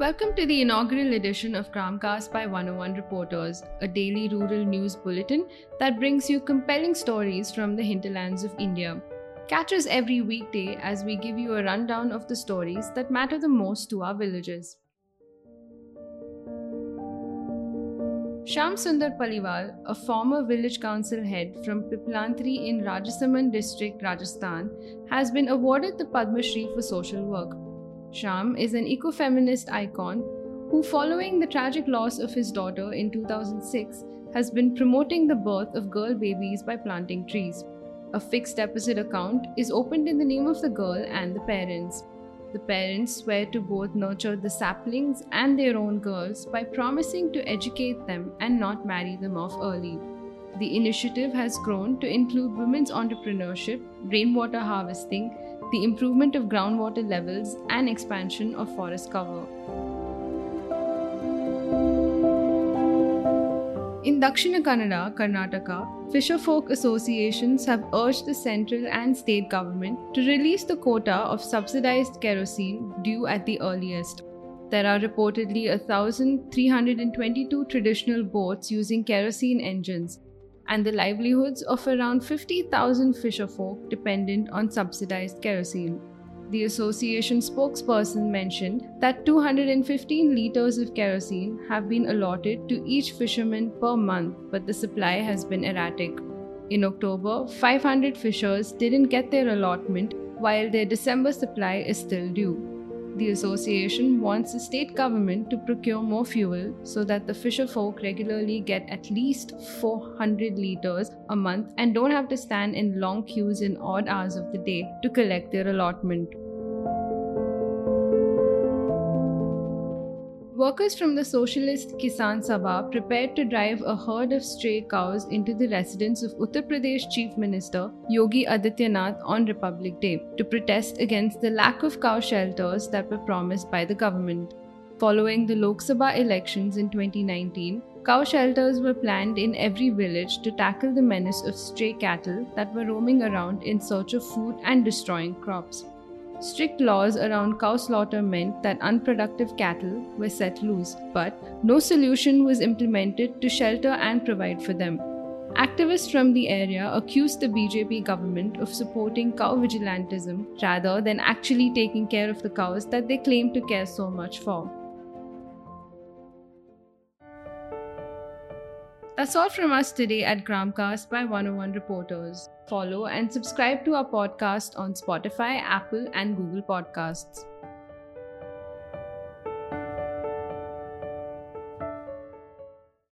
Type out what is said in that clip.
Welcome to the inaugural edition of Gramcast by 101 Reporters, a daily rural news bulletin that brings you compelling stories from the hinterlands of India. Catch us every weekday as we give you a rundown of the stories that matter the most to our villages. Shyam Sundar Paliwal, a former village council head from Piplantri in Rajsamand district, Rajasthan, has been awarded the Padma Shri for social work. Shyam is an eco-feminist icon who, following the tragic loss of his daughter in 2006, has been promoting the birth of girl babies by planting trees. A fixed deposit account is opened in the name of the girl and the parents. The parents swear to both nurture the saplings and their own girls by promising to educate them and not marry them off early. The initiative has grown to include women's entrepreneurship, rainwater harvesting, the improvement of groundwater levels, and expansion of forest cover. In Dakshina Kannada, Karnataka, fisherfolk associations have urged the central and state government to release the quota of subsidized kerosene due at the earliest. There are reportedly 1,322 traditional boats using kerosene engines, and the livelihoods of around 50,000 fisherfolk dependent on subsidized kerosene. The association spokesperson mentioned that 215 litres of kerosene have been allotted to each fisherman per month, but the supply has been erratic. In October, 500 fishers didn't get their allotment, while their December supply is still due. The association wants the state government to procure more fuel so that the fisher folk regularly get at least 400 litres a month and don't have to stand in long queues in odd hours of the day to collect their allotment. Workers from the Socialist Kisan Sabha prepared to drive a herd of stray cows into the residence of Uttar Pradesh Chief Minister Yogi Adityanath on Republic Day to protest against the lack of cow shelters that were promised by the government. Following the Lok Sabha elections in 2019, cow shelters were planned in every village to tackle the menace of stray cattle that were roaming around in search of food and destroying crops. Strict laws around cow slaughter meant that unproductive cattle were set loose, but no solution was implemented to shelter and provide for them. Activists from the area accused the BJP government of supporting cow vigilantism rather than actually taking care of the cows that they claim to care so much for. That's all from us today at Gramcast by 101 Reporters. Follow and subscribe to our podcast on Spotify, Apple, and Google Podcasts.